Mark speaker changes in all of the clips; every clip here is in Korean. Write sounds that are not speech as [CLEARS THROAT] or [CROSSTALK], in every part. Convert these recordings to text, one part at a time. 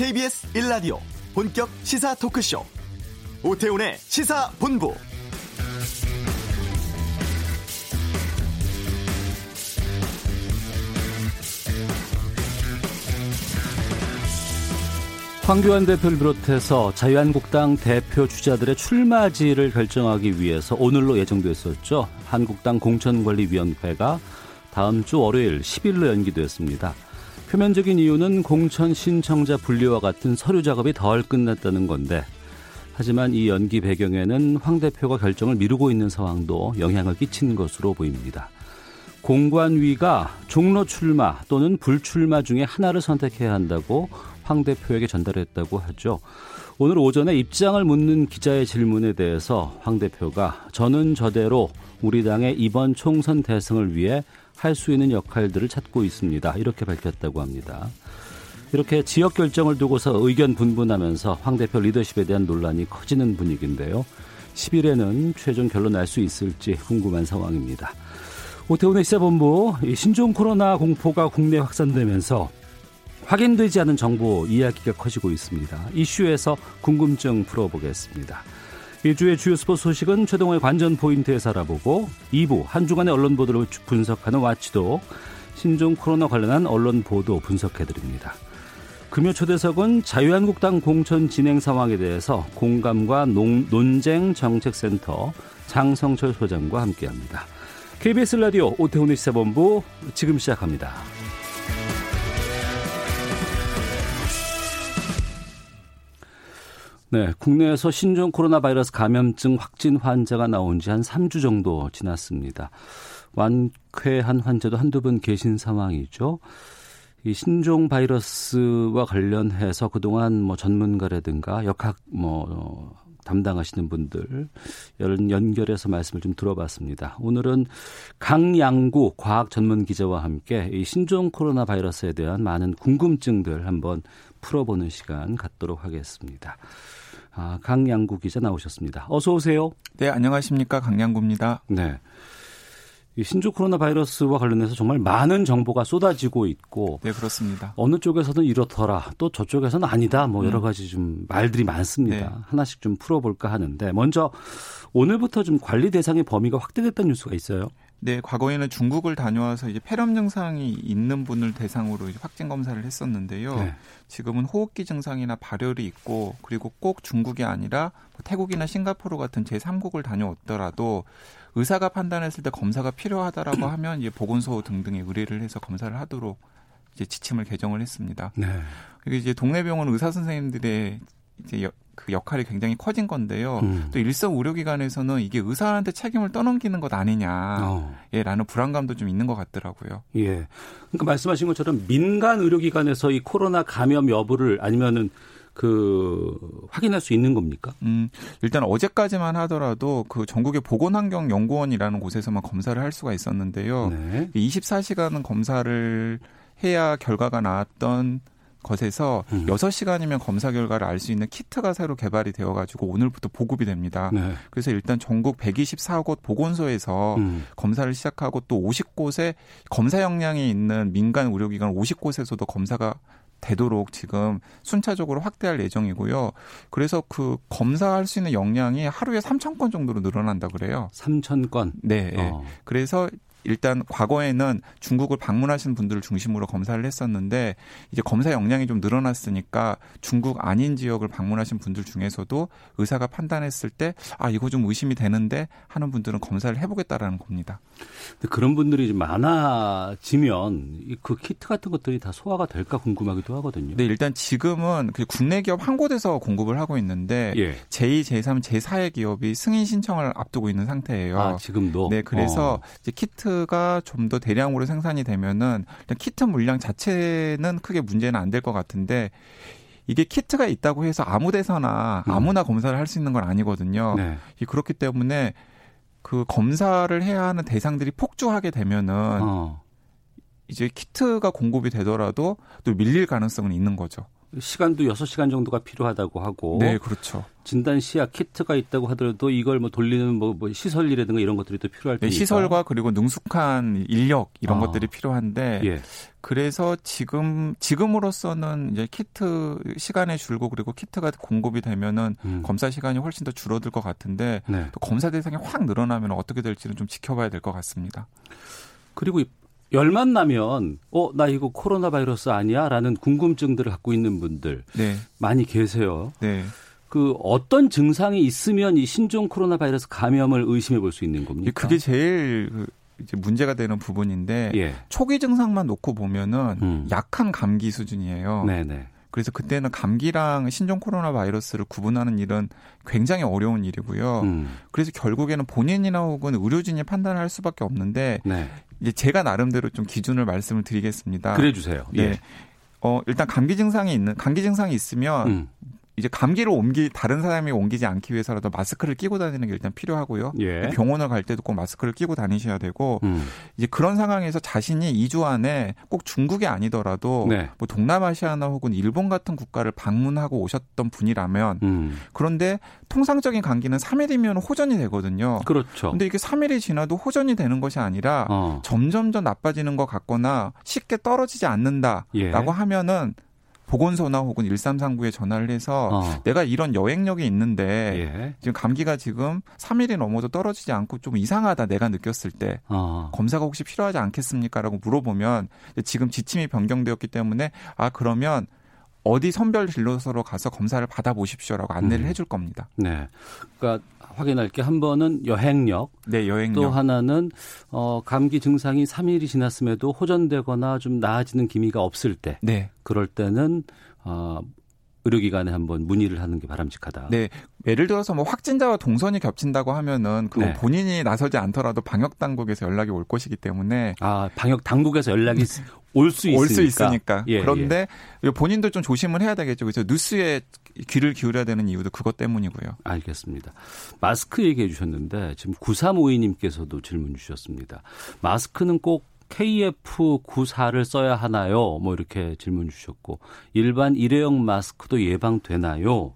Speaker 1: KBS 1라디오 본격 시사 토크쇼 오태훈의 시사본부
Speaker 2: 황교안 대표를 비롯해서 자유한국당 대표 주자들의 출마지를 결정하기 위해서 오늘로 예정됐었죠. 한국당 공천관리위원회가 다음 주 월요일 10일로 연기됐습니다. 표면적인 이유는 공천 신청자 분리와 같은 서류 작업이 덜 끝났다는 건데 하지만 이 연기 배경에는 황 대표가 결정을 미루고 있는 상황도 영향을 끼친 것으로 보입니다. 공관위가 종로 출마 또는 불출마 중에 하나를 선택해야 한다고 황 대표에게 전달했다고 하죠. 오늘 오전에 입장을 묻는 기자의 질문에 대해서 황 대표가 저는 저대로 우리 당의 이번 총선 대승을 위해 할 수 있는 역할들을 찾고 있습니다. 이렇게 밝혔다고 합니다. 이렇게 지역 결정을 두고서 의견 분분하면서 황 대표 리더십에 대한 논란이 커지는 분위기인데요. 10일에는 최종 결론 날 수 있을지 궁금한 상황입니다. 오태훈의 시사본부 신종 코로나 공포가 국내 확산되면서 확인되지 않은 정보 이야기가 커지고 있습니다. 이슈에서 궁금증 풀어보겠습니다. 이주의 주요 스포츠 소식은 최동호의 관전 포인트에서 알아보고 2부 한 주간의 언론 보도를 분석하는 와치도 신종 코로나 관련한 언론 보도 분석해드립니다. 금요 초대석은 자유한국당 공천 진행 상황에 대해서 공감과 농, 논쟁 정책센터 장성철 소장과 함께합니다. KBS 라디오 오태훈의 시사본부 지금 시작합니다. 네, 국내에서 신종 코로나 바이러스 감염증 확진 환자가 나온 지 한 3주 정도 지났습니다. 완쾌한 환자도 한두 분 계신 상황이죠. 이 신종 바이러스와 관련해서 그동안 뭐 전문가라든가 역학 뭐 담당하시는 분들 연결해서 말씀을 좀 들어봤습니다. 오늘은 강양구 과학 전문 기자와 함께 이 신종 코로나 바이러스에 대한 많은 궁금증들 한번 풀어보는 시간 갖도록 하겠습니다. 아, 강양구 기자 나오셨습니다. 어서 오세요.
Speaker 3: 네, 안녕하십니까. 강양구입니다.
Speaker 2: 네. 이 신종 코로나 바이러스와 관련해서 정말 많은 정보가 쏟아지고 있고
Speaker 3: 네 그렇습니다.
Speaker 2: 어느 쪽에서는 이렇더라 또 저쪽에서는 아니다 뭐 여러 음. 가지 좀 말들이 많습니다. 네. 하나씩 좀 풀어볼까 하는데 먼저 오늘부터 좀 관리 대상의 범위가 확대됐다는 뉴스가 있어요.
Speaker 3: 네, 과거에는 중국을 다녀와서 이제 폐렴 증상이 있는 분을 대상으로 이제 확진 검사를 했었는데요. 네. 지금은 호흡기 증상이나 발열이 있고 그리고 꼭 중국이 아니라 뭐 태국이나 싱가포르 같은 제3국을 다녀왔더라도 의사가 판단했을 때 검사가 필요하다라고 [CLEARS THROAT] 하면 이제 보건소 등등에 의뢰를 해서 검사를 하도록 이제 지침을 개정을 했습니다. 네. 그리고 이제 동네 병원 의사 선생님들의 이제 그 역할이 굉장히 커진 건데요. 음. 또 일선 의료기관에서는 이게 의사한테 책임을 떠넘기는 것 아니냐, 어. 예, 라는 불안감도 좀 있는 것 같더라고요.
Speaker 2: 예. 그러니까 말씀하신 것처럼 민간 의료기관에서 이 코로나 감염 여부를 아니면은 그 확인할 수 있는 겁니까? 음,
Speaker 3: 일단 어제까지만 하더라도 그 전국의 보건환경연구원이라는 곳에서만 검사를 할 수가 있었는데요. 네. 24시간 검사를 해야 결과가 나왔던 것에서 음. 6시간이면 검사 결과를 알 수 있는 키트가 새로 개발이 되어 가지고 오늘부터 보급이 됩니다. 네. 그래서 일단 전국 124곳 보건소에서 음. 검사를 시작하고 또 50곳에 검사 역량이 있는 민간 의료기관 50곳에서도 검사가 되도록 지금 순차적으로 확대할 예정이고요. 그래서 그 검사할 수 있는 역량이 하루에 3천 건 정도로 늘어난다 그래요.
Speaker 2: 3천 건.
Speaker 3: 네. 어. 그래서 일단 과거에는 중국을 방문하신 분들을 중심으로 검사를 했었는데 이제 검사 역량이 좀 늘어났으니까 중국 아닌 지역을 방문하신 분들 중에서도 의사가 판단했을 때 아 이거 좀 의심이 되는데 하는 분들은 검사를 해보겠다라는 겁니다.
Speaker 2: 그런 분들이 많아지면 그 키트 같은 것들이 다 소화가 될까 궁금하기도 하거든요.
Speaker 3: 네, 일단 지금은 그 국내 기업 한 곳에서 공급을 하고 있는데 예. 제2, 제3, 제4의 기업이 승인 신청을 앞두고 있는 상태예요.
Speaker 2: 아, 지금도.
Speaker 3: 네, 그래서 어. 이제 키트 키트가 좀 더 대량으로 생산이 되면은 키트 물량 자체는 크게 문제는 안 될 것 같은데 이게 키트가 있다고 해서 아무 데서나 음. 아무나 검사를 할 수 있는 건 아니거든요. 네. 그렇기 때문에 그 검사를 해야 하는 대상들이 폭주하게 되면은 어. 이제 키트가 공급이 되더라도 또 밀릴 가능성은 있는 거죠.
Speaker 2: 시간도 6시간 정도가 필요하다고 하고.
Speaker 3: 네, 그렇죠.
Speaker 2: 진단 시약 키트가 있다고 하더라도 이걸 뭐 돌리는 뭐, 뭐 시설이라든가 이런 것들이 또 필요할 테니까.
Speaker 3: 네, 시설과 그리고 능숙한 인력 이런 아. 것들이 필요한데 예. 그래서 지금 지금으로서는 이제 키트 시간이 줄고 그리고 키트가 공급이 되면은 음. 검사 시간이 훨씬 더 줄어들 것 같은데 네. 또 검사 대상이 확 늘어나면 어떻게 될지는 좀 지켜봐야 될 것 같습니다.
Speaker 2: 그리고 열만 나면 어 나 이거 코로나 바이러스 아니야라는 궁금증들을 갖고 있는 분들 네. 많이 계세요. 네. 그 어떤 증상이 있으면 이 신종 코로나 바이러스 감염을 의심해 볼 수 있는 겁니까?
Speaker 3: 그게 제일 그 이제 문제가 되는 부분인데 예. 초기 증상만 놓고 보면은 음. 약한 감기 수준이에요. 네네. 그래서 그때는 감기랑 신종 코로나 바이러스를 구분하는 일은 굉장히 어려운 일이고요. 음. 그래서 결국에는 본인이나 혹은 의료진이 판단할 수밖에 없는데 네. 이제 제가 나름대로 좀 기준을 말씀을 드리겠습니다.
Speaker 2: 그래 주세요.
Speaker 3: 네. 예. 어, 일단 감기 증상이 있는 감기 증상이 있으면 음. 이제 감기를 옮기 다른 사람이 옮기지 않기 위해서라도 마스크를 끼고 다니는 게 일단 필요하고요. 예. 병원을 갈 때도 꼭 마스크를 끼고 다니셔야 되고 음. 이제 그런 상황에서 자신이 2주 안에 꼭 중국이 아니더라도 네. 뭐 동남아시아나 혹은 일본 같은 국가를 방문하고 오셨던 분이라면 음. 그런데 통상적인 감기는 3일이면 호전이 되거든요.
Speaker 2: 그렇죠.
Speaker 3: 근데 이게 3일이 지나도 호전이 되는 것이 아니라 어. 점점점 나빠지는 것 같거나 쉽게 떨어지지 않는다라고 예. 하면은 보건소나 혹은 1339에 전화를 해서 어. 내가 이런 여행력이 있는데 예. 지금 감기가 지금 3일이 넘어도 떨어지지 않고 좀 이상하다 내가 느꼈을 때 어. 검사가 혹시 필요하지 않겠습니까라고 물어보면 지금 지침이 변경되었기 때문에 아 그러면 어디 선별 진료소로 가서 검사를 받아보십시오라고 안내를 음. 해줄 겁니다.
Speaker 2: 네. 그러니까 확인할 게 한 번은 여행력,
Speaker 3: 네, 여행력.
Speaker 2: 또 하나는 어 감기 증상이 3일이 지났음에도 호전되거나 좀 나아지는 기미가 없을 때, 네. 그럴 때는 어 의료기관에 한번 문의를 하는 게 바람직하다.
Speaker 3: 네. 예를 들어서 뭐 확진자와 동선이 겹친다고 하면은 그 네. 본인이 나서지 않더라도 방역 당국에서 연락이 올 것이기 때문에
Speaker 2: 아 방역 당국에서 연락이 [LAUGHS] 올수 있으니까. 올 수 있으니까.
Speaker 3: 예, 그런데 예. 본인도 좀 조심을 해야 되겠죠. 그래서 뉴스에 귀를 기울여야 되는 이유도 그것 때문이고요.
Speaker 2: 알겠습니다. 마스크 얘기해 주셨는데 지금 9352님께서도 질문 주셨습니다. 마스크는 꼭 KF94를 써야 하나요? 뭐 이렇게 질문 주셨고 일반 일회용 마스크도 예방되나요?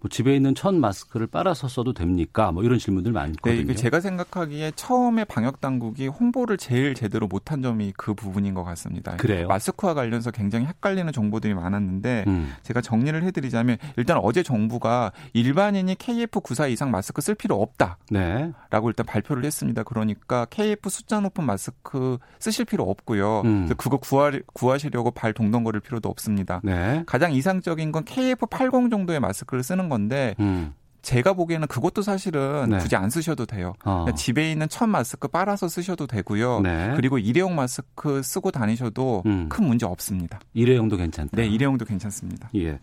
Speaker 2: 뭐 집에 있는 천 마스크를 빨아서 써도 됩니까? 뭐 이런 질문들 많거든요.
Speaker 3: 네, 제가 생각하기에 처음에 방역 당국이 홍보를 제일 제대로 못한 점이 그 부분인 것 같습니다.
Speaker 2: 그래요.
Speaker 3: 마스크와 관련해서 굉장히 헷갈리는 정보들이 많았는데 음. 제가 정리를 해드리자면 일단 어제 정부가 일반인이 KF94 이상 마스크 쓸 필요 없다라고 네. 일단 발표를 했습니다. 그러니까 KF 숫자 높은 마스크 쓰실 필요 없고요. 음. 그거 구하, 구하시려고 발 동동거릴 필요도 없습니다. 네. 가장 이상적인 건 KF80 정도의 마스크를 쓰는 건데 음. 제가 보기에는 그것도 사실은 네. 굳이 안 쓰셔도 돼요. 어. 집에 있는 천 마스크 빨아서 쓰셔도 되고요. 네. 그리고 일회용 마스크 쓰고 다니셔도 음. 큰 문제 없습니다.
Speaker 2: 일회용도 괜찮다.
Speaker 3: 네, 일회용도 괜찮습니다.
Speaker 2: 예.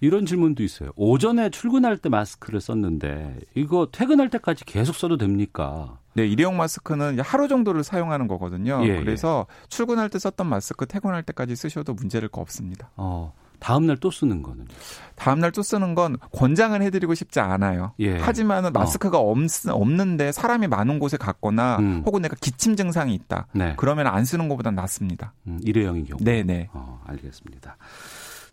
Speaker 2: 이런 질문도 있어요. 오전에 출근할 때 마스크를 썼는데 이거 퇴근할 때까지 계속 써도 됩니까?
Speaker 3: 네, 일회용 마스크는 하루 정도를 사용하는 거거든요. 예, 예. 그래서 예. 출근할 때 썼던 마스크 퇴근할 때까지 쓰셔도 문제될 거 없습니다. 어.
Speaker 2: 다음 날 또 쓰는 거는?
Speaker 3: 다음 날 또 쓰는 건 권장을 해드리고 싶지 않아요. 예. 하지만은 어. 마스크가 어. 없, 는데 사람이 많은 곳에 갔거나 음. 혹은 내가 기침 증상이 있다. 네. 그러면 안 쓰는 것보다 낫습니다.
Speaker 2: 음, 일회용인 경우.
Speaker 3: 네네.
Speaker 2: 어, 알겠습니다.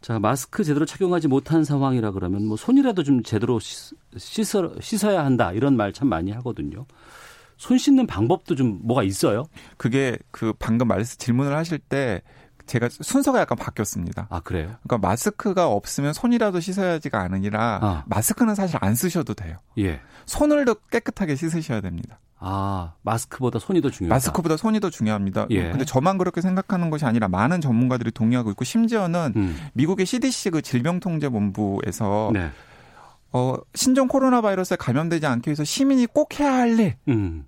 Speaker 2: 자 마스크 제대로 착용하지 못한 상황이라 그러면 뭐 손이라도 좀 제대로 씻어, 씻어야 한다 이런 말 참 많이 하거든요. 손 씻는 방법도 좀 뭐가 있어요?
Speaker 3: 그게 그 방금 말씀 질문을 하실 때 제가 순서가 약간 바뀌었습니다.
Speaker 2: 아 그래요?
Speaker 3: 그러니까 마스크가 없으면 손이라도 씻어야지가 아니라 아. 마스크는 사실 안 쓰셔도 돼요. 예. 손을 더 깨끗하게 씻으셔야 됩니다.
Speaker 2: 아 마스크보다 손이 더 중요하다.
Speaker 3: 마스크보다 손이 더 중요합니다. 예. 근데 저만 그렇게 생각하는 것이 아니라 많은 전문가들이 동의하고 있고 심지어는 음. 미국의 CDC 그 질병통제본부에서 네. 어, 신종 코로나 바이러스에 감염되지 않기 위해서 시민이 꼭 해야 할 일. 음.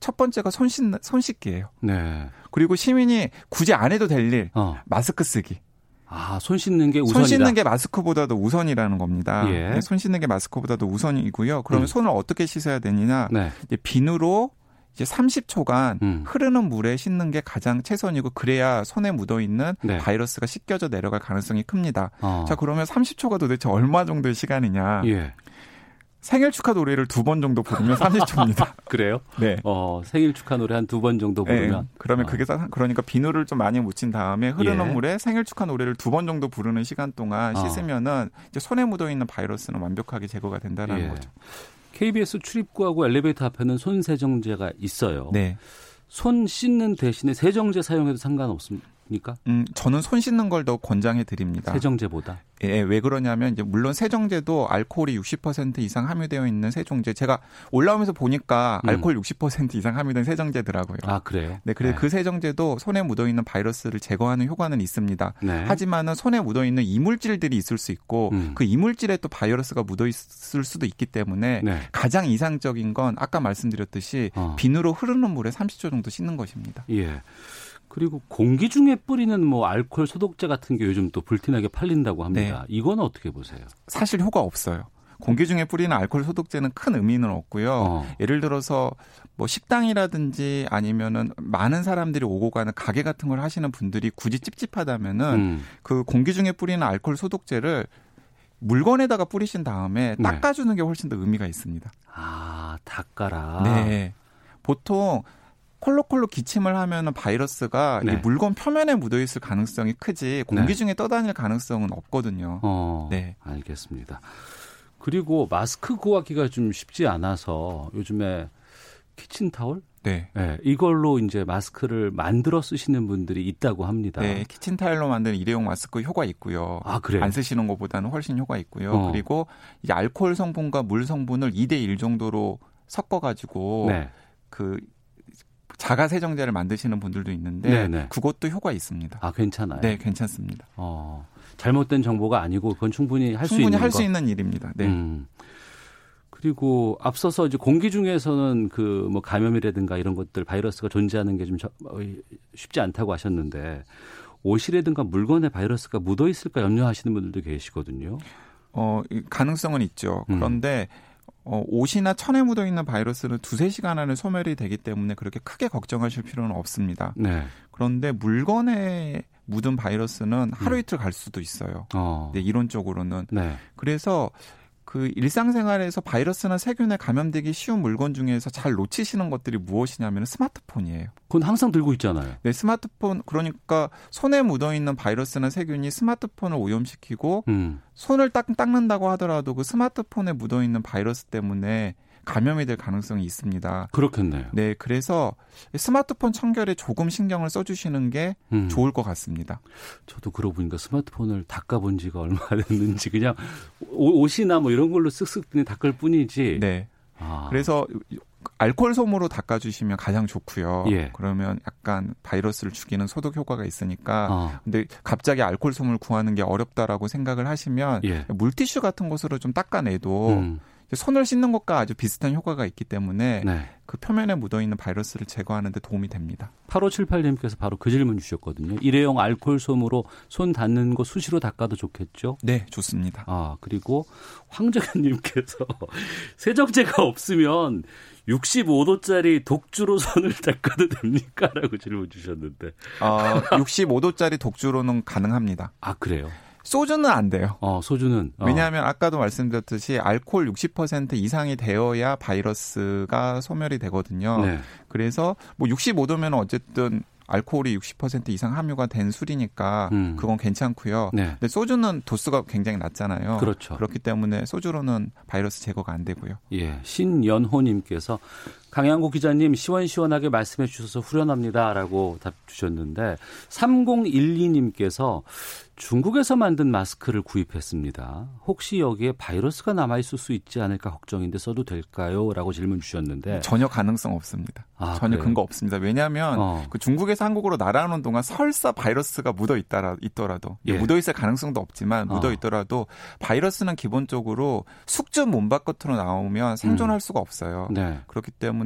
Speaker 3: 첫 번째가 손, 씻, 손 씻기예요. 네. 그리고 시민이 굳이 안 해도 될 일, 어. 마스크 쓰기.
Speaker 2: 아, 손 씻는 게 우선이다.
Speaker 3: 손 씻는 게 마스크보다도 우선이라는 겁니다. 예. 네, 손 씻는 게 마스크보다도 우선이고요. 그러면 음. 손을 어떻게 씻어야 되느냐? 네. 이제 비누로 이제 30초간 음. 흐르는 물에 씻는 게 가장 최선이고 그래야 손에 묻어 있는 네. 바이러스가 씻겨져 내려갈 가능성이 큽니다. 어. 자, 그러면 30초가 도대체 얼마 정도의 시간이냐? 예. 생일 축하 노래를 두 번 정도 부르면 30초입니다. [LAUGHS]
Speaker 2: 그래요?
Speaker 3: 네.
Speaker 2: 어, 생일 축하 노래 한 두 번 정도 네. 부르면. 네.
Speaker 3: 그러면 어. 그게 그러니까 비누를 좀 많이 묻힌 다음에 흐르는 예. 물에 생일 축하 노래를 두 번 정도 부르는 시간 동안 어. 씻으면은 이제 손에 묻어 있는 바이러스는 완벽하게 제거가 된다는 예. 거죠.
Speaker 2: KBS 출입구하고 엘리베이터 앞에는 손 세정제가 있어요.
Speaker 3: 네.
Speaker 2: 손 씻는 대신에 세정제 사용해도 상관없습니다. 겁니까?
Speaker 3: 음, 저는 손 씻는 걸 더 권장해 드립니다.
Speaker 2: 세정제보다.
Speaker 3: 예, 왜 그러냐면 이제 물론 세정제도 알코올이 60% 이상 함유되어 있는 세정제 제가 올라오면서 보니까 음. 알코올 60% 이상 함유된 세정제더라고요.
Speaker 2: 아, 그래요?
Speaker 3: 네, 그래서 네. 그 세정제도 손에 묻어 있는 바이러스를 제거하는 효과는 있습니다. 네. 하지만은 손에 묻어 있는 이물질들이 있을 수 있고 음. 그 이물질에 또 바이러스가 묻어 있을 수도 있기 때문에 네. 가장 이상적인 건 아까 말씀드렸듯이 어. 비누로 흐르는 물에 30초 정도 씻는 것입니다.
Speaker 2: 예. 그리고 공기 중에 뿌리는 뭐 알코올 소독제 같은 게 요즘 또 불티나게 팔린다고 합니다. 네. 이건 어떻게 보세요?
Speaker 3: 사실 효과 없어요. 공기 중에 뿌리는 알코올 소독제는 큰 의미는 없고요. 어. 예를 들어서 뭐 식당이라든지 아니면은 많은 사람들이 오고 가는 가게 같은 걸 하시는 분들이 굳이 찝찝하다면은 음. 그 공기 중에 뿌리는 알코올 소독제를 물건에다가 뿌리신 다음에 네. 닦아주는 게 훨씬 더 의미가 있습니다.
Speaker 2: 아, 닦아라.
Speaker 3: 네. 보통 콜록콜록 기침을 하면 바이러스가 네. 물건 표면에 묻어 있을 가능성이 크지 공기 네. 중에 떠다닐 가능성은 없거든요.
Speaker 2: 어, 네, 알겠습니다. 그리고 마스크 구하기가 좀 쉽지 않아서 요즘에 키친타올
Speaker 3: 네.
Speaker 2: 네. 이걸로 이제 마스크를 만들어 쓰시는 분들이 있다고 합니다.
Speaker 3: 네. 키친타일로 만든 일회용 마스크 효과 있고요.
Speaker 2: 아, 그래요?
Speaker 3: 안 쓰시는 것보다는 훨씬 효과 있고요. 어. 그리고 이 알코올 성분과 물 성분을 2대 1 정도로 섞어 가지고 네. 그 자가 세정제를 만드시는 분들도 있는데 네네. 그것도 효과 있습니다.
Speaker 2: 아 괜찮아요?
Speaker 3: 네, 괜찮습니다.
Speaker 2: 어, 잘못된 정보가 아니고 그건 충분히 할 수
Speaker 3: 있는
Speaker 2: 충분히
Speaker 3: 할 수 있는 일입니다. 네. 음.
Speaker 2: 그리고 앞서서 이제 공기 중에서는 그 뭐 감염이라든가 이런 것들 바이러스가 존재하는 게좀 어, 쉽지 않다고 하셨는데 옷이라든가 물건에 바이러스가 묻어 있을까 염려하시는 분들도 계시거든요.
Speaker 3: 어, 가능성은 있죠. 음. 그런데 음. 어, 옷이나 천에 묻어 있는 바이러스는 두세 시간 안에 소멸이 되기 때문에 그렇게 크게 걱정하실 필요는 없습니다.
Speaker 2: 네.
Speaker 3: 그런데 물건에 묻은 바이러스는 하루 음. 이틀 갈 수도 있어요. 어. 네, 이론적으로는.
Speaker 2: 네.
Speaker 3: 그래서 그 일상생활에서 바이러스나 세균에 감염되기 쉬운 물건 중에서 잘 놓치시는 것들이 무엇이냐면 스마트폰이에요.
Speaker 2: 그건 항상 들고 있잖아요.
Speaker 3: 네, 스마트폰 그러니까 손에 묻어 있는 바이러스나 세균이 스마트폰을 오염시키고 음. 손을 딱 닦는다고 하더라도 그 스마트폰에 묻어 있는 바이러스 때문에 감염이 될 가능성이 있습니다.
Speaker 2: 그렇겠네요.
Speaker 3: 네, 그래서 스마트폰 청결에 조금 신경을 써주시는 게 음. 좋을 것 같습니다.
Speaker 2: 저도 그러고 보니까 스마트폰을 닦아본 지가 얼마 됐는지 그냥 옷이나 뭐 이런 걸로 쓱쓱 닦을 뿐이지.
Speaker 3: 네. 아. 그래서 알코올 솜으로 닦아주시면 가장 좋고요. 예. 그러면 약간 바이러스를 죽이는 소독 효과가 있으니까. 아. 근데 갑자기 알코올 솜을 구하는 게 어렵다라고 생각을 하시면 예. 물티슈 같은 곳으로 좀 닦아내도 음. 손을 씻는 것과 아주 비슷한 효과가 있기 때문에 네. 그 표면에 묻어 있는 바이러스를 제거하는 데 도움이 됩니다.
Speaker 2: 8578님께서 바로 그 질문 주셨거든요. 일회용 알코올 솜으로 손 닿는 거 수시로 닦아도 좋겠죠?
Speaker 3: 네, 좋습니다.
Speaker 2: 아, 그리고 황정현 님께서 [LAUGHS] 세정제가 없으면 65도짜리 독주로 손을 닦아도 됩니까? 라고 질문 주셨는데.
Speaker 3: 어, 65도짜리 독주로는 가능합니다.
Speaker 2: 아, 그래요?
Speaker 3: 소주는 안 돼요.
Speaker 2: 어, 소주는.
Speaker 3: 어. 왜냐하면 아까도 말씀드렸듯이 알코올 60% 이상이 되어야 바이러스가 소멸이 되거든요. 네. 그래서 뭐 65도면 어쨌든 알코올이 60% 이상 함유가 된 술이니까 음. 그건 괜찮고요. 네. 근데 소주는 도수가 굉장히 낮잖아요.
Speaker 2: 그렇죠.
Speaker 3: 그렇기 때문에 소주로는 바이러스 제거가 안 되고요.
Speaker 2: 예. 신연호님께서 강양구 기자님 시원시원하게 말씀해 주셔서 후련합니다라고 답 주셨는데 3012님께서 중국에서 만든 마스크를 구입했습니다. 혹시 여기에 바이러스가 남아 있을 수 있지 않을까 걱정인데 써도 될까요? 라고 질문 주셨는데
Speaker 3: 전혀 가능성 없습니다. 아, 전혀 그래요? 근거 없습니다. 왜냐하면 어. 그 중국에서 한국으로 날아오는 동안 설사 바이러스가 묻어 있더라, 있더라도 예. 묻어 있을 가능성도 없지만 묻어 어. 있더라도 바이러스는 기본적으로 숙주 몸 바깥으로 나오면 생존할 음. 수가 없어요. 네. 그렇기 때문에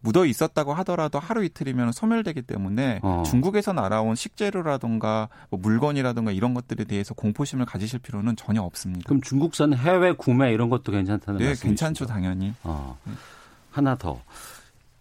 Speaker 3: 묻어 있었다고 하더라도 하루 이틀이면 소멸되기 때문에 어. 중국에서 날아온 식재료라든가 뭐 물건이라든가 이런 것들에 대해서 공포심을 가지실 필요는 전혀 없습니다.
Speaker 2: 그럼 중국산 해외 구매 이런 것도 괜찮다는
Speaker 3: 네,
Speaker 2: 말씀이시죠?
Speaker 3: 괜찮죠, 당연히.
Speaker 2: 어. 하나 더.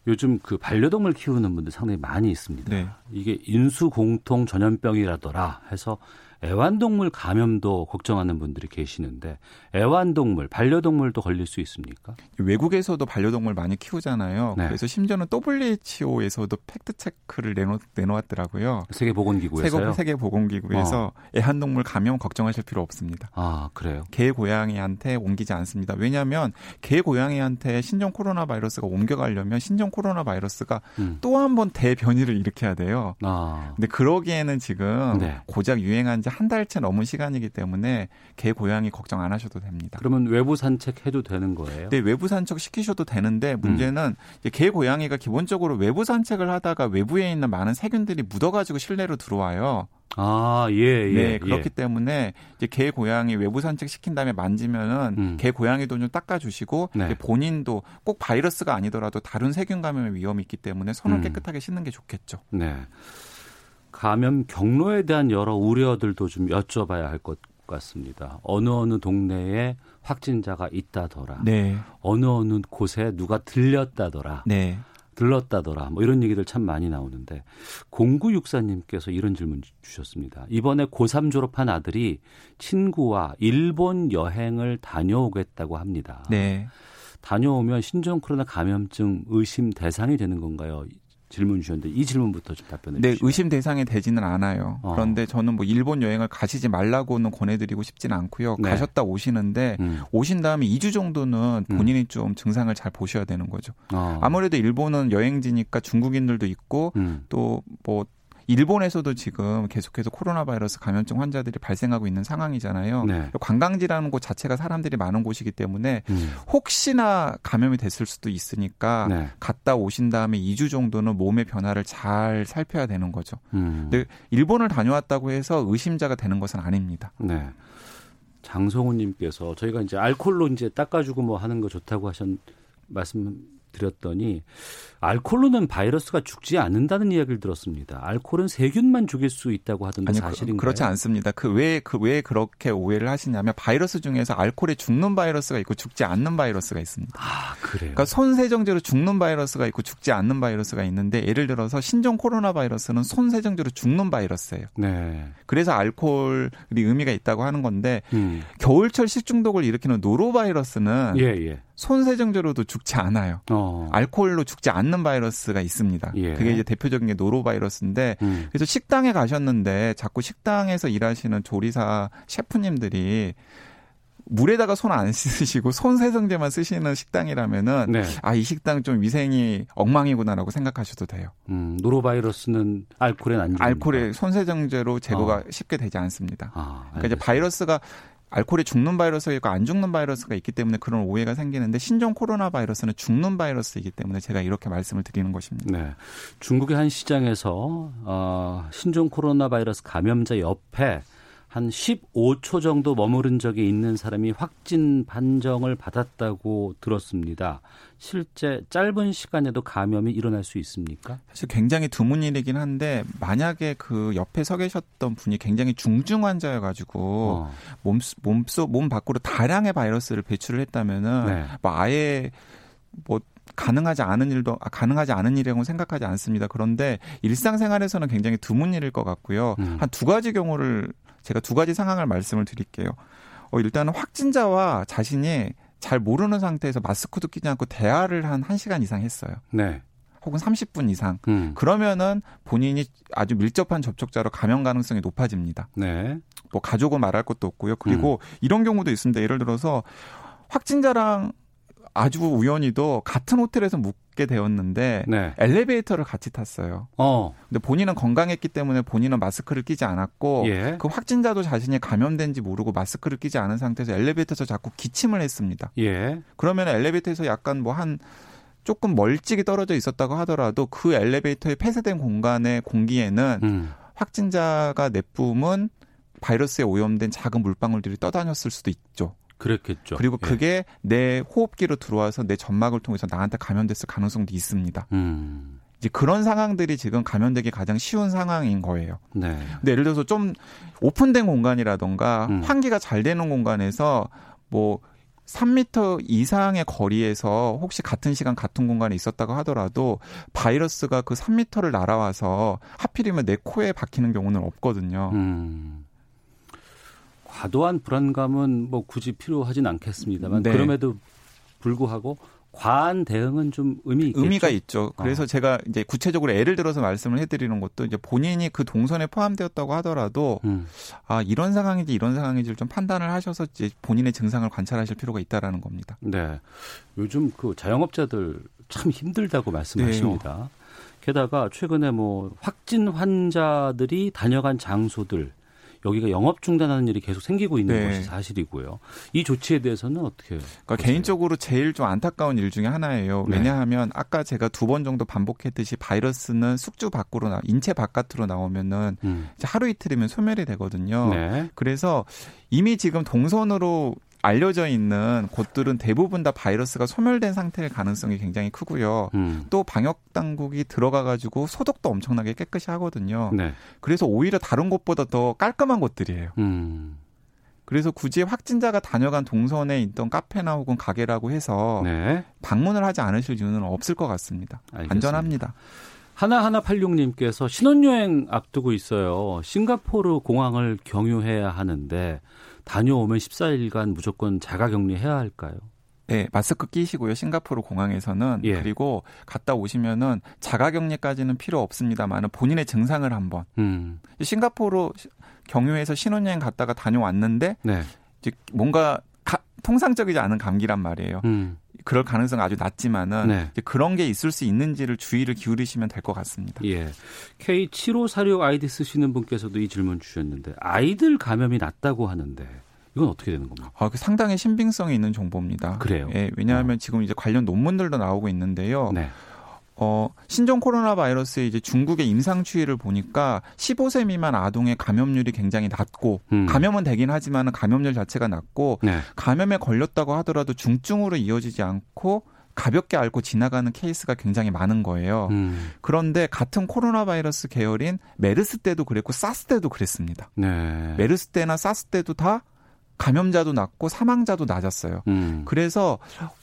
Speaker 2: 요즘 그 반려동물 키우는 분들 상당히 많이 있습니다. 네. 이게 인수공통 전염병이라더라 해서 애완동물 감염도 걱정하는 분들이 계시는데 애완동물, 반려동물도 걸릴 수 있습니까?
Speaker 3: 외국에서도 반려동물 많이 키우잖아요. 네. 그래서 심지어는 WHO에서도 팩트 체크를 내놓, 내놓았더라고요.
Speaker 2: 세계보건기구에서요?
Speaker 3: 세계 보건기구에서 어. 애완동물 감염 걱정하실 필요 없습니다.
Speaker 2: 아 그래요?
Speaker 3: 개 고양이한테 옮기지 않습니다. 왜냐하면 개 고양이한테 신종 코로나 바이러스가 옮겨가려면 신종 코로나 바이러스가 음. 또한 번 대변이를 일으켜야 돼요. 아. 근데 그러기에는 지금 네. 고작 유행한 지한 달째 넘은 시간이기 때문에 개 고양이 걱정 안 하셔도 됩니다.
Speaker 2: 그러면 외부 산책 해도 되는 거예요?
Speaker 3: 네, 외부 산책 시키셔도 되는데 문제는 음. 개 고양이가 기본적으로 외부 산책을 하다가 외부에 있는 많은 세균들이 묻어가지고 실내로 들어와요.
Speaker 2: 아, 예, 예.
Speaker 3: 네, 그렇기 예. 때문에 이제 개 고양이 외부 산책 시킨 다음에 만지면은 음. 개 고양이도 좀 닦아 주시고 네. 본인도 꼭 바이러스가 아니더라도 다른 세균 감염의 위험이 있기 때문에 손을 음. 깨끗하게 씻는 게 좋겠죠.
Speaker 2: 네. 감염 경로에 대한 여러 우려들도 좀 여쭤봐야 할 것 같습니다. 어느 어느 동네에 확진자가 있다더라. 네. 어느 어느 곳에 누가 들렸다더라. 네. 들렀다더라. 뭐 이런 얘기들 참 많이 나오는데 0964님께서 이런 질문 주셨습니다. 이번에 고3 졸업한 아들이 친구와 일본 여행을 다녀오겠다고 합니다. 네. 다녀오면 신종 코로나 감염증 의심 대상이 되는 건가요? 질문 주셨는데 이 질문부터 좀 답변해
Speaker 3: 네, 주시죠. 의심 대상이 되지는 않아요. 어. 그런데 저는 뭐 일본 여행을 가시지 말라고는 권해드리고 싶지는 않고요. 네. 가셨다 오시는데 음. 오신 다음에 2주 정도는 음. 본인이 음. 좀 증상을 잘 보셔야 되는 거죠. 어. 아무래도 일본은 여행지니까 중국인들도 있고 음. 또뭐 일본에서도 지금 계속해서 코로나 바이러스 감염증 환자들이 발생하고 있는 상황이잖아요. 네. 관광지라는 곳 자체가 사람들이 많은 곳이기 때문에 음. 혹시나 감염이 됐을 수도 있으니까 네. 갔다 오신 다음에 2주 정도는 몸의 변화를 잘 살펴야 되는 거죠. 음. 근데 일본을 다녀왔다고 해서 의심자가 되는 것은 아닙니다. 네.
Speaker 2: 장성훈님께서 저희가 이제 알콜로 이제 닦아주고 뭐 하는 거 좋다고 하셨 말씀 드렸더니 알코올로는 바이러스가 죽지 않는다는 이야기를 들었습니다. 알코올은 세균만 죽일 수 있다고 하던데 아니, 그, 사실인가요?
Speaker 3: 그, 렇지 않습니다. 그왜 그 왜 그렇게 오해를 하시냐면 바이러스 중에서 알코올에 죽는 바이러스가 있고 죽지 않는 바이러스가 있습니다.
Speaker 2: 아 그래요?
Speaker 3: 그러니까 손 세정제로 죽는 바이러스가 있고 죽지 않는 바이러스가 있는데 예를 들어서 신종 코로나 바이러스는 손 세정제로 죽는 바이러스예요. 네. 그래서 알코올이 의미가 있다고 하는 건데 음. 겨울철 식중독을 일으키는 노로바이러스는 예, 예. 손세정제로도 죽지 않아요. 어. 알코올로 죽지 않는 바이러스가 있습니다. 예. 그게 이제 대표적인 게 노로바이러스인데 음. 그래서 식당에 가셨는데 자꾸 식당에서 일하시는 조리사 셰프님들이 물에다가 손 안 [LAUGHS] 씻으시고 손 세정제만 쓰시는 식당이라면은 네. 아이 식당 좀 위생이 엉망이구나라고 생각하셔도 돼요.
Speaker 2: 음, 노로바이러스는 알코올에 안
Speaker 3: 알코올에 손 세정제로 제거가 어. 쉽게 되지 않습니다. 아, 그러니까 이제 바이러스가 알코올에 죽는 바이러스가 있고 안 죽는 바이러스가 있기 때문에 그런 오해가 생기는데 신종 코로나 바이러스는 죽는 바이러스이기 때문에 제가 이렇게 말씀을 드리는 것입니다. 네.
Speaker 2: 중국의 한 시장에서 어, 신종 코로나 바이러스 감염자 옆에 한 15초 정도 머무른 적이 있는 사람이 확진 판정을 받았다고 들었습니다. 실제 짧은 시간에도 감염이 일어날 수 있습니까?
Speaker 3: 사실 굉장히 드문 일이긴 한데 만약에 그 옆에 서 계셨던 분이 굉장히 중증 환자여가지고 어. 몸, 몸속 몸 밖으로 다량의 바이러스를 배출을 했다면은 네. 뭐 아예 뭐 가능하지 않은 일도 아, 가능하지 않은 일이라고 생각하지 않습니다. 그런데 일상생활에서는 굉장히 드문 일일 것 같고요. 음. 한두 가지 경우를 제가 두 가지 상황을 말씀을 드릴게요. 어, 일단은 확진자와 자신이 잘 모르는 상태에서 마스크도 끼지 않고 대화를 한 1시간 이상 했어요. 네. 혹은 30분 이상. 음. 그러면은 본인이 아주 밀접한 접촉자로 감염 가능성이 높아집니다. 네. 뭐 가족은 말할 것도 없고요. 그리고 음. 이런 경우도 있습니다. 예를 들어서 확진자랑 아주 우연히도 같은 호텔에서 묵 게 되었는데 네. 엘리베이터를 같이 탔어요. 어. 근데 본인은 건강했기 때문에 본인은 마스크를 끼지 않았고 예. 그 확진자도 자신이 감염된지 모르고 마스크를 끼지 않은 상태에서 엘리베이터에서 자꾸 기침을 했습니다. 예. 그러면 엘리베이터에서 약간 뭐 한 조금 멀찍이 떨어져 있었다고 하더라도 그 엘리베이터에 폐쇄된 공간의 공기에는 음. 확진자가 내뿜은 바이러스에 오염된 작은 물방울들이 떠다녔을 수도 있죠.
Speaker 2: 그랬겠죠.
Speaker 3: 그리고 예. 그게 내 호흡기로 들어와서 내 점막을 통해서 나한테 감염됐을 가능성도 있습니다. 음. 이제 그런 상황들이 지금 감염되기 가장 쉬운 상황인 거예요. 네. 근데 예를 들어서 좀 오픈된 공간이라던가 음. 환기가 잘 되는 공간에서 뭐 3미터 이상의 거리에서 혹시 같은 시간 같은 공간에 있었다고 하더라도 바이러스가 그 3미터를 날아와서 하필이면 내 코에 박히는 경우는 없거든요. 음.
Speaker 2: 과도한 불안감은 뭐 굳이 필요하진 않겠습니다만 네. 그럼에도 불구하고 과한 대응은 좀 의미 있겠죠?
Speaker 3: 의미가 있죠. 그래서 어. 제가 이제 구체적으로 예를 들어서 말씀을 해드리는 것도 이제 본인이 그 동선에 포함되었다고 하더라도 음. 아 이런 상황인지 이런 상황인지를 좀 판단을 하셔서 이제 본인의 증상을 관찰하실 필요가 있다라는 겁니다.
Speaker 2: 네, 요즘 그 자영업자들 참 힘들다고 말씀하십니다. 네. 게다가 최근에 뭐 확진 환자들이 다녀간 장소들 여기가 영업 중단하는 일이 계속 생기고 있는 네. 것이 사실이고요. 이 조치에 대해서는 어떻게?
Speaker 3: 그러니까 개인적으로 제일 좀 안타까운 일 중에 하나예요. 네. 왜냐하면 아까 제가 두 번 정도 반복했듯이 바이러스는 숙주 밖으로 나 인체 바깥으로 나오면은 음. 하루 이틀이면 소멸이 되거든요. 네. 그래서 이미 지금 동선으로 알려져 있는 곳들은 대부분 다 바이러스가 소멸된 상태일 가능성이 굉장히 크고요. 음. 또 방역 당국이 들어가 가지고 소독도 엄청나게 깨끗이 하거든요. 네. 그래서 오히려 다른 곳보다 더 깔끔한 곳들이에요. 음. 그래서 굳이 확진자가 다녀간 동선에 있던 카페나 혹은 가게라고 해서 네. 방문을 하지 않으실 이유는 없을 것 같습니다. 알겠습니다. 안전합니다.
Speaker 2: 하나하나 86님께서 신혼여행 앞두고 있어요. 싱가포르 공항을 경유해야 하는데 다녀오면 14일간 무조건 자가 격리해야 할까요?
Speaker 3: 네, 마스크 끼시고요. 싱가포르 공항에서는 예. 그리고 갔다 오시면은 자가격리까지는 필요 없습니다만은 본인의 증상을 한번 음. 싱가포르 경유해서 신혼여행 갔다가 다녀왔는데 네. 이제 뭔가 가, 통상적이지 않은 감기란 말이에요. 음. 그럴 가능성 아주 낮지만은 네. 그런 게 있을 수 있는지를 주의를 기울이시면 될 것 같습니다.
Speaker 2: 예. K7546 아이디 쓰시는 분께서도 이 질문 주셨는데 아이들 감염이 낮다고 하는데 이건 어떻게 되는 겁니까?
Speaker 3: 아, 그 상당히 신빙성이 있는 정보입니다.
Speaker 2: 그래요.
Speaker 3: 예, 왜냐하면 어. 지금 이제 관련 논문들도 나오고 있는데요. 네. 어, 신종 코로나 바이러스의 이제 중국의 임상 추이를 보니까 15세 미만 아동의 감염률이 굉장히 낮고 음. 감염은 되긴 하지만 감염률 자체가 낮고 네. 감염에 걸렸다고 하더라도 중증으로 이어지지 않고 가볍게 앓고 지나가는 케이스가 굉장히 많은 거예요. 음. 그런데 같은 코로나 바이러스 계열인 메르스 때도 그랬고 사스 때도 그랬습니다. 네. 메르스 때나 사스 때도 다 감염자도 낮고 사망자도 낮았어요. 음. 그래서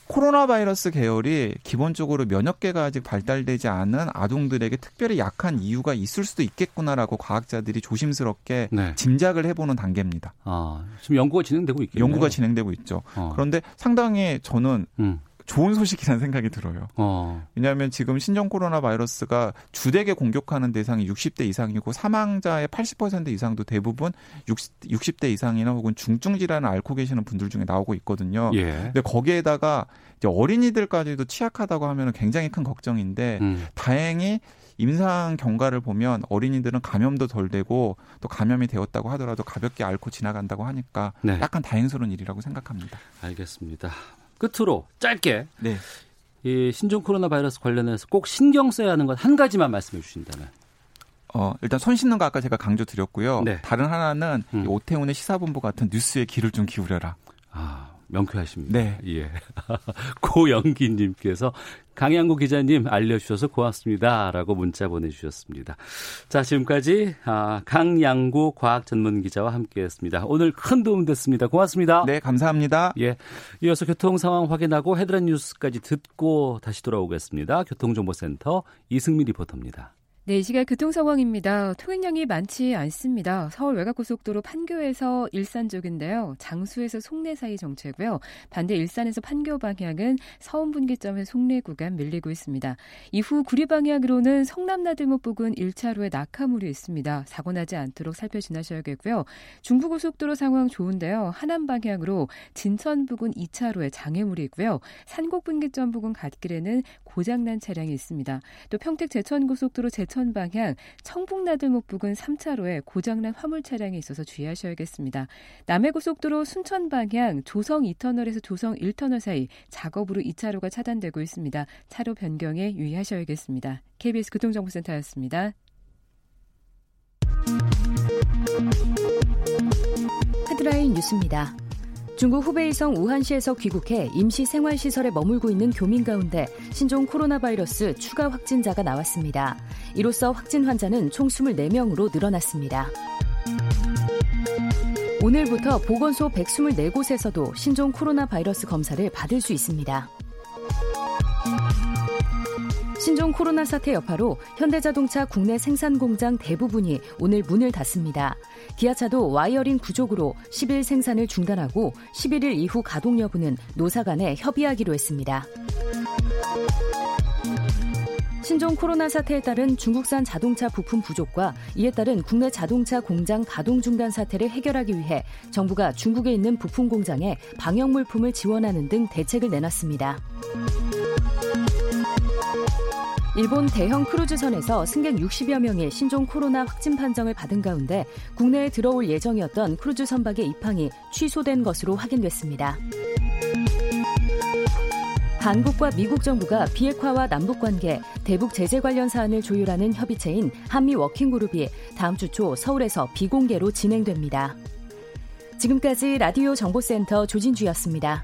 Speaker 3: 코로나 바이러스 계열이 기본적으로 면역계가 아직 발달되지 않은 아동들에게 특별히 약한 이유가 있을 수도 있겠구나라고 과학자들이 조심스럽게 네. 짐작을 해보는 단계입니다.
Speaker 2: 아, 지금 연구가 진행되고 있겠네요.
Speaker 3: 연구가 진행되고 있죠. 어. 그런데 상당히 저는 음. 좋은 소식이라는 생각이 들어요. 어. 왜냐하면 지금 신종 코로나 바이러스가 주되게 공격하는 대상이 60대 이상이고 사망자의 80% 이상도 대부분 60, 60 대 이상이나 혹은 중증 질환을 앓고 계시는 분들 중에 나오고 있거든요. 예. 근데 거기에다가 이제 어린이들까지도 취약하다고 하면 굉장히 큰 걱정인데 음. 다행히 임상 경과를 보면 어린이들은 감염도 덜 되고 또 감염이 되었다고 하더라도 가볍게 앓고 지나간다고 하니까 네. 약간 다행스러운 일이라고 생각합니다.
Speaker 2: 알겠습니다. 끝으로 짧게 네. 이 신종 코로나 바이러스 관련해서 꼭 신경 써야 하는 것 한 가지만 말씀해 주신다면.
Speaker 3: 어, 일단 손 씻는 거 아까 제가 강조 드렸고요. 네. 다른 하나는 음. 오태훈의 시사본부 같은 뉴스에 귀를 좀 기울여라.
Speaker 2: 아, 명쾌하십니다. 네. 예. [LAUGHS] 고영기님께서 강양구 기자님 알려주셔서 고맙습니다. 라고 문자 보내주셨습니다. 자, 지금까지 아, 강양구 과학 전문 기자와 함께 했습니다. 오늘 큰 도움 됐습니다. 고맙습니다.
Speaker 3: 네, 감사합니다.
Speaker 2: 예. 이어서 교통 상황 확인하고 헤드라인 뉴스까지 듣고 다시 돌아오겠습니다. 교통정보센터 이승미 리포터입니다.
Speaker 4: 네, 이 시각 교통 상황입니다. 통행량이 많지 않습니다. 서울 외곽고속도로 판교에서 일산 쪽인데요. 장수에서 송내 사이 정체고요. 반대 일산에서 판교 방향은 서운 분기점에 송내 구간 밀리고 있습니다. 이후 구리 방향으로는 성남나들목 부근 1차로에 낙하물이 있습니다. 사고 나지 않도록 살펴 지나셔야겠고요. 중부고속도로 상황 좋은데요. 하남 방향으로 진천 부근 2차로에 장애물이 있고요. 산곡 분기점 부근 갓길에는 고장난 차량이 있습니다. 또 평택 제천고속도로 제천 방향 청북나들목 부근 3차로에 고장난 화물 차량이 있어서 주의하셔야겠습니다. 남해고속도로 순천 방향 조성 2터널에서 조성 1터널 사이 작업으로 2차로가 차단되고 있습니다. 차로 변경에 유의하셔야겠습니다. KBS 교통정보센터였습니다.
Speaker 5: 헤드라인 뉴스입니다. 중국 후베이성 우한시에서 귀국해 임시 생활시설에 머물고 있는 교민 가운데 신종 코로나 바이러스 추가 확진자가 나왔습니다. 이로써 확진 환자는 총 24명으로 늘어났습니다. 오늘부터 보건소 124곳에서도 신종 코로나 바이러스 검사를 받을 수 있습니다. 신종 코로나 사태 여파로 현대자동차 국내 생산 공장 대부분이 오늘 문을 닫습니다. 기아차도 wiring 부족으로 10일 생산을 중단하고 11일 이후 가동 여부는 노사 간에 협의하기로 했습니다. 신종 코로나 사태에 따른 중국산 자동차 부품 부족과 이에 따른 국내 자동차 공장 가동 중단 사태를 해결하기 위해 정부가 중국에 있는 부품 공장에 방역 물품을 지원하는 등 대책을 내놨습니다. 일본 대형 크루즈선에서 승객 60여 명의 신종 코로나 확진 판정을 받은 가운데 국내에 들어올 예정이었던 크루즈 선박의 입항이 취소된 것으로 확인됐습니다. 한국과 미국 정부가 비핵화와 남북 관계, 대북 제재 관련 사안을 조율하는 협의체인 한미 워킹그룹이 다음 주 초 서울에서 비공개로 진행됩니다. 지금까지 라디오 정보센터 조진주였습니다.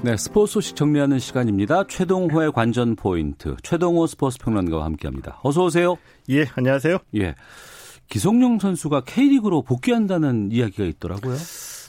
Speaker 2: 네, 스포츠 소식 정리하는 시간입니다. 최동호의 관전 포인트, 최동호 스포츠 평론가와 함께합니다. 어서 오세요.
Speaker 6: 예, 안녕하세요.
Speaker 2: 예. 기성용 선수가 K리그로 복귀한다는 이야기가 있더라고요.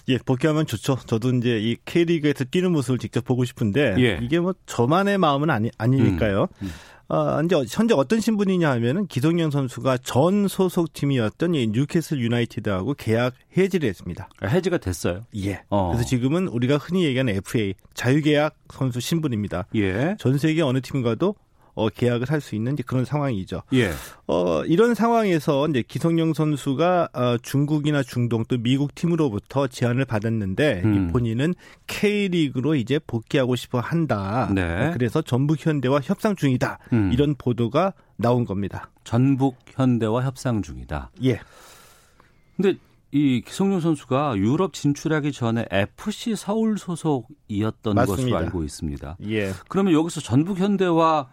Speaker 6: 예, 복귀하면 좋죠. 저도 이제 이 K리그에서 뛰는 모습을 직접 보고 싶은데 예. 이게 뭐 저만의 마음은 아니 아니니까요. 음, 음. 어, 이제 현재 어떤 신분이냐 하면은 기성용 선수가 전 소속 팀이었던 이 뉴캐슬 유나이티드하고 계약 해지를 했습니다.
Speaker 2: 아, 해지가 됐어요?
Speaker 6: 예. 어. 그래서 지금은 우리가 흔히 얘기하는 FA 자유계약 선수 신분입니다. 예. 전 세계 어느 팀과도 어, 계약을 할 수 있는 그런 상황이죠. 예. 어, 이런 상황에서 이제 기성용 선수가 어, 중국이나 중동 또 미국 팀으로부터 제안을 받았는데 음. 본인은 K리그로 이제 복귀하고 싶어 한다. 네. 그래서 전북 현대와 협상 중이다. 음. 이런 보도가 나온 겁니다.
Speaker 2: 전북 현대와 협상 중이다.
Speaker 6: 예.
Speaker 2: 근데 이 기성용 선수가 유럽 진출하기 전에 FC 서울 소속이었던 맞습니다. 것으로 알고 있습니다. 예. 그러면 여기서 전북 현대와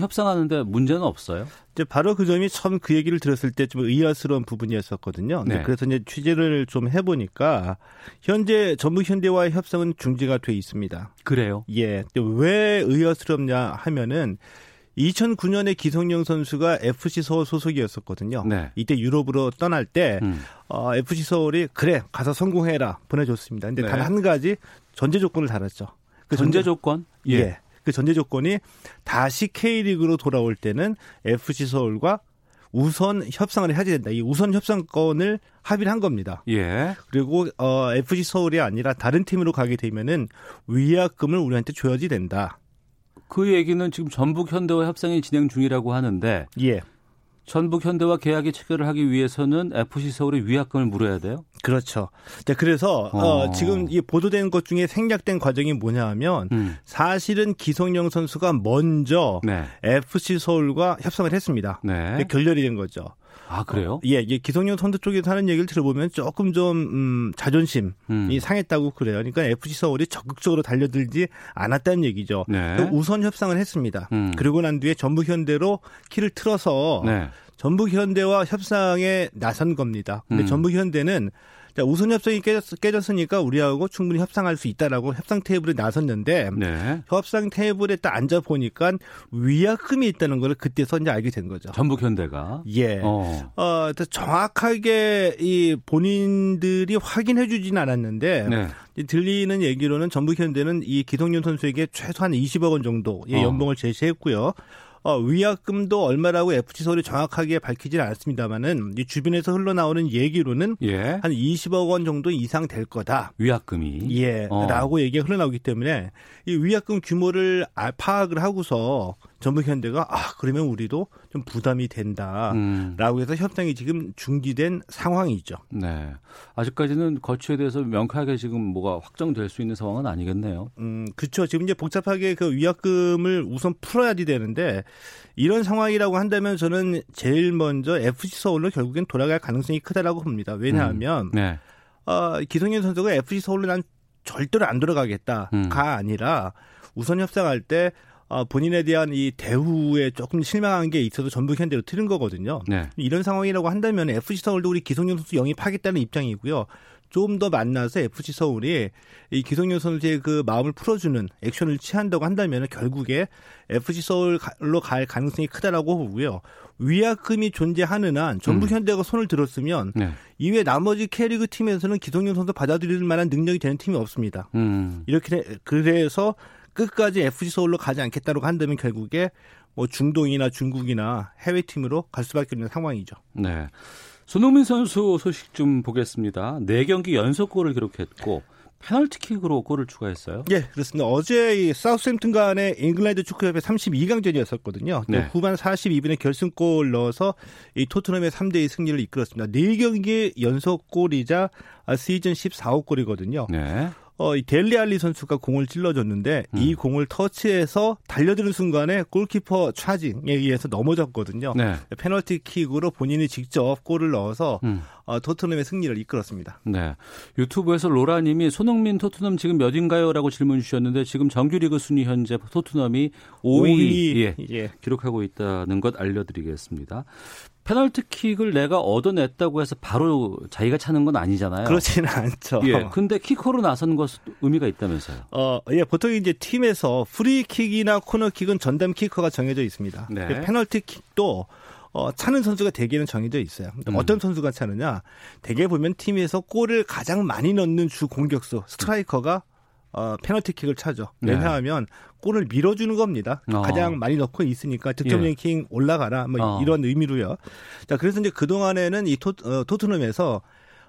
Speaker 2: 협상하는데 문제는 없어요?
Speaker 6: 이제 바로 그 점이 처음 그 얘기를 들었을 때 좀 의아스러운 부분이었었거든요. 네. 그래서 이제 취재를 좀 해보니까 현재 전북 현대와의 협상은 중지가 돼 있습니다.
Speaker 2: 그래요?
Speaker 6: 예. 왜 의아스럽냐 하면은 2009년에 기성용 선수가 FC 서울 소속이었었거든요. 네. 이때 유럽으로 떠날 때 음. 어, FC 서울이 그래 가서 성공해라 보내줬습니다. 근데 네. 단한 가지 전제 조건을 달았죠.
Speaker 2: 그 전제 조건?
Speaker 6: 예. 예. 그 전제 조건이 다시 K리그로 돌아올 때는 FC 서울과 우선 협상을 해야 된다. 이 우선 협상권을 합의를 한 겁니다. 예. 그리고 어 FC 서울이 아니라 다른 팀으로 가게 되면은 위약금을 우리한테 줘야지 된다.
Speaker 2: 그 얘기는 지금 전북 현대와 협상이 진행 중이라고 하는데 예. 전북 현대와 계약의 체결을 하기 위해서는 FC 서울의 위약금을 물어야 돼요?
Speaker 6: 그렇죠. 자, 그래서 어. 어, 지금 이 보도된 것 중에 생략된 과정이 뭐냐 하면 음. 사실은 기성용 선수가 먼저 네. FC 서울과 협상을 했습니다. 네. 결렬이 된 거죠.
Speaker 2: 아 그래요? 어,
Speaker 6: 예, 예, 기성용 선수 쪽에서 하는 얘기를 들어보면 조금 좀 음, 자존심이 음. 상했다고 그래요. 그러니까 FC 서울이 적극적으로 달려들지 않았다는 얘기죠. 네. 우선 협상을 했습니다. 음. 그리고 난 뒤에 전북 현대로 키를 틀어서 네. 전북 현대와 협상에 나선 겁니다. 근데 음. 전북 현대는 자, 우선 협상이 깨졌, 으니까 우리하고 충분히 협상할 수 있다라고 협상 테이블에 나섰는데 네. 협상 테이블에 딱 앉아 보니까 위약금이 있다는 걸 그때서 이제 알게 된 거죠.
Speaker 2: 전북 현대가
Speaker 6: 예, 어, 어 정확하게 이 본인들이 확인해 주지는 않았는데 네. 들리는 얘기로는 전북 현대는 이 기성윤 선수에게 최소한 20억 원 정도의 어. 연봉을 제시했고요. 어, 위약금도 얼마라고 FC 서울이 정확하게 밝히지는 않았습니다만은 이 주변에서 흘러나오는 얘기로는 예. 한 20억 원 정도 이상 될 거다.
Speaker 2: 위약금이
Speaker 6: 예, 어. 라고 얘기가 흘러나오기 때문에 이 위약금 규모를 아, 파악을 하고서 전북 현대가 아 그러면 우리도 좀 부담이 된다라고 음. 해서 협상이 지금 중지된 상황이죠.
Speaker 2: 네, 아직까지는 거취에 대해서 명확하게 지금 뭐가 확정될 수 있는 상황은 아니겠네요.
Speaker 6: 음, 그렇죠. 지금 이제 복잡하게 그 위약금을 우선 풀어야지 되는데 이런 상황이라고 한다면 저는 제일 먼저 FC 서울로 결국엔 돌아갈 가능성이 크다라고 봅니다. 왜냐하면 음. 네. 어, 기성현 선수가 FC 서울로 난 절대로 안 들어가겠다가 음. 아니라 우선 협상할 때 어, 본인에 대한 이 대우에 조금 실망한 게 있어서 전북 현대로 틀은 거거든요. 네. 이런 상황이라고 한다면 FC 서울도 우리 기성용 선수 영입하겠다는 입장이고요. 좀 더 만나서 FC 서울이 이 기성용 선수의 그 마음을 풀어주는 액션을 취한다고 한다면 결국에 FC 서울로 갈 가능성이 크다라고 보고요. 위약금이 존재하는 한 전북 음. 현대가 손을 들었으면 네. 이외 나머지 캐리그 팀에서는 기성용 선수 받아들일 만한 능력이 되는 팀이 없습니다. 음. 이렇게 그래서 끝까지 FC 서울로 가지 않겠다고 한다면 결국에 뭐 중동이나 중국이나 해외 팀으로 갈 수밖에 없는 상황이죠.
Speaker 2: 네. 손흥민 선수 소식 좀 보겠습니다. 4경기 연속골을 기록했고 페널티킥으로 골을 추가했어요.
Speaker 6: 예, 그렇습니다. 어제 이 사우스햄튼 간의 잉글랜드 축구협의 32강전이었었거든요. 네. 후반 42분에 결승골 넣어서 이 토트넘의 3대2 승리를 이끌었습니다. 4경기 연속골이자 시즌 14호 골이거든요. 네. 어, 이 델리 알리 선수가 공을 찔러줬는데 음. 이 공을 터치해서 달려드는 순간에 골키퍼 차징에 의해서 넘어졌거든요. 네. 페널티킥으로 본인이 직접 골을 넣어서 음. 어, 토트넘의 승리를 이끌었습니다.
Speaker 2: 네. 유튜브에서 로라님이 손흥민 토트넘 지금 몇인가요?라고 질문 주셨는데 지금 정규리그 순위 현재 토트넘이 5위, 5위. 예, 예. 기록하고 있다는 것 알려드리겠습니다. 페널티킥을 내가 얻어냈다고 해서 바로 자기가 차는 건 아니잖아요.
Speaker 6: 그렇지는 않죠.
Speaker 2: 예. 근데 키커로 나선 것은 의미가 있다면서요.
Speaker 6: 어, 예. 보통 이제 팀에서 프리킥이나 코너킥은 전담 키커가 정해져 있습니다. 네. 그 페널티킥도 어, 차는 선수가 대개는 정해져 있어요. 음. 어떤 선수가 차느냐? 대개 보면 팀에서 골을 가장 많이 넣는 주 공격수 스트라이커가 어, 페널티킥을 차죠. 네. 왜냐하면 네. 골을 밀어주는 겁니다. 어. 가장 많이 넣고 있으니까 득점 예. 랭킹 올라가라 뭐 어. 이런 의미로요. 자 그래서 이제 그 동안에는 이 토, 어, 토트넘에서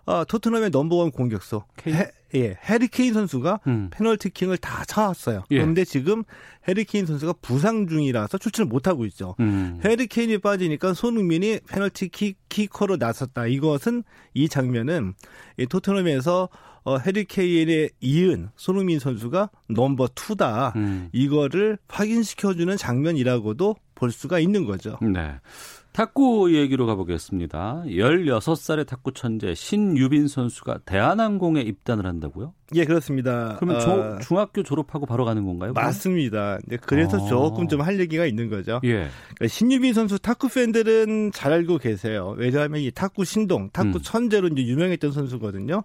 Speaker 6: 어, 토트넘의 넘버원 공격수 해, 예, 해리 케인 선수가 음. 페널티킥을 다 차왔어요. 예. 그런데 지금 해리 케인 선수가 부상 중이라서 출전을 못 하고 있죠. 음. 해리 케인이 빠지니까 손흥민이 페널티킥 키커로 나섰다. 이것은 이 장면은 이 토트넘에서 어, 해리 케인에 이은 손흥민 선수가 넘버 투다. 음. 이거를 확인시켜주는 장면이라고도 볼 수가 있는 거죠.
Speaker 2: 네. 탁구 얘기로 가보겠습니다. 16살의 탁구 천재 신유빈 선수가 대한항공에 입단을 한다고요?
Speaker 6: 예, 그렇습니다.
Speaker 2: 그러면 조, 어... 중학교 졸업하고 바로 가는 건가요?
Speaker 6: 맞습니다. 네, 그래서 어... 조금 좀 할 얘기가 있는 거죠. 예. 그러니까 신유빈 선수 탁구 팬들은 잘 알고 계세요. 왜냐하면 이 탁구 신동, 탁구 음. 천재로 이제 유명했던 선수거든요.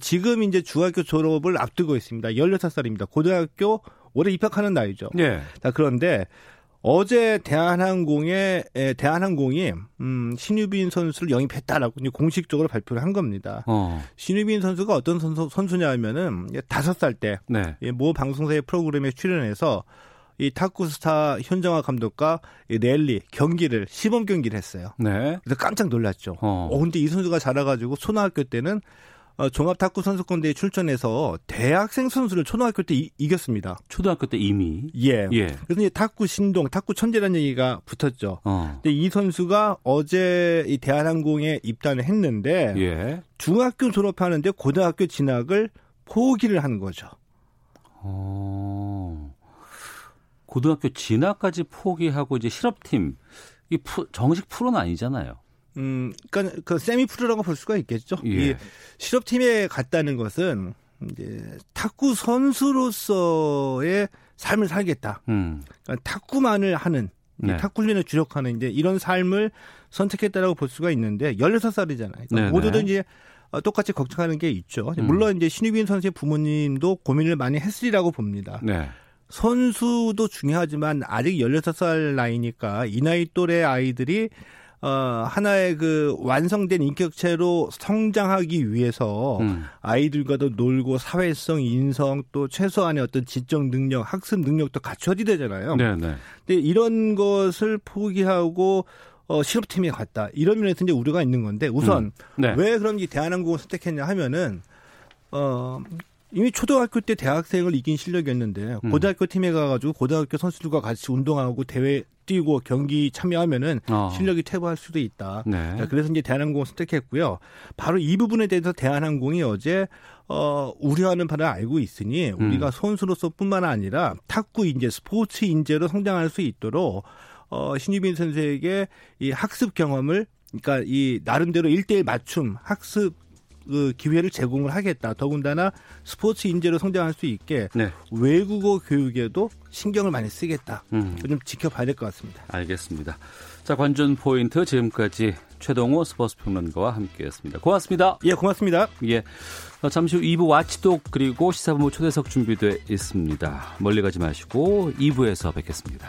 Speaker 6: 지금 이제 중학교 졸업을 앞두고 있습니다. 16살입니다. 고등학교 올해 입학하는 나이죠. 예. 자, 그런데 어제 대한항공에 대한항공이 음, 신유빈 선수를 영입했다라고 공식적으로 발표를 한 겁니다. 어. 신유빈 선수가 어떤 선수, 선수냐면은 다섯 살때 네. 모 방송사의 프로그램에 출연해서 이 탁구스타 현정화 감독과 이 랠리 경기를 시범 경기를 했어요. 네. 그래서 깜짝 놀랐죠. 어. 어 근데 이 선수가 자라가지고 초등학교 때는 어, 종합 탁구 선수권대회 출전해서 대학생 선수를 초등학교 때 이, 겼습니다
Speaker 2: 초등학교 때 이미.
Speaker 6: 예. 예. 그래서 이제 탁구 신동, 탁구 천재라는 얘기가 붙었죠. 어. 근데 이 선수가 어제 이 대한항공에 입단을 했는데 예. 중학교 졸업하는데 고등학교 진학을 포기를 하는 거죠. 어.
Speaker 2: 고등학교 진학까지 포기하고 이제 실업팀 이 정식 프로는 아니잖아요.
Speaker 6: 음, 그러니까 그 세미 프로라고 볼 수가 있겠죠. 예. 이 실업팀에 갔다는 것은 이제 탁구 선수로서의 삶을 살겠다. 음. 그러니까 탁구만을 하는 네. 탁구 훈련에 주력하는 이제 이런 삶을 선택했다라고 볼 수가 있는데 16살이잖아요. 그러니까 모두들 이제 어, 똑같이 걱정하는 게 있죠. 음. 물론 이제 신유빈 선수의 부모님도 고민을 많이 했으리라고 봅니다. 네. 선수도 중요하지만 아직 16살 나이니까 이 나이 또래 아이들이 어, 하나의 그 완성된 인격체로 성장하기 위해서 음. 아이들과도 놀고 사회성, 인성 또 최소한의 어떤 지적 능력, 학습 능력도 갖춰야 되잖아요. 네, 네. 근데 이런 것을 포기하고 어, 실업팀에 갔다. 이런 면에서 이제 우려가 있는 건데 우선 음. 네. 왜 그럼 이 대한항공을 선택했냐 하면은 어, 이미 초등학교 때 대학생을 이긴 실력이었는데 음. 고등학교 팀에 가가지고 고등학교 선수들과 같이 운동하고 대회 뛰고 경기 참여하면은 어. 실력이 퇴보할 수도 있다. 네. 자, 그래서 이제 대한항공 을 선택했고요. 바로 이 부분에 대해서 대한항공이 어제 어, 우려하는 바를 알고 있으니 음. 우리가 선수로서뿐만 아니라 탁구 인재, 스포츠 인재로 성장할 수 있도록 어, 신유빈 선수에게 이 학습 경험을 그러니까 이 나름대로 일대일 맞춤 학습 그 기회를 제공을 하겠다. 더군다나 스포츠 인재로 성장할 수 있게 네. 외국어 교육에도 신경을 많이 쓰겠다. 음. 좀 지켜봐야 될 것 같습니다.
Speaker 2: 알겠습니다. 자, 관전 포인트 지금까지 최동호 스포츠 평론가와 함께했습니다. 고맙습니다.
Speaker 6: 예, 고맙습니다.
Speaker 2: 예. 잠시 후 2부 와치독 그리고 시사본부 초대석 준비돼 있습니다. 멀리 가지 마시고 2부에서 뵙겠습니다.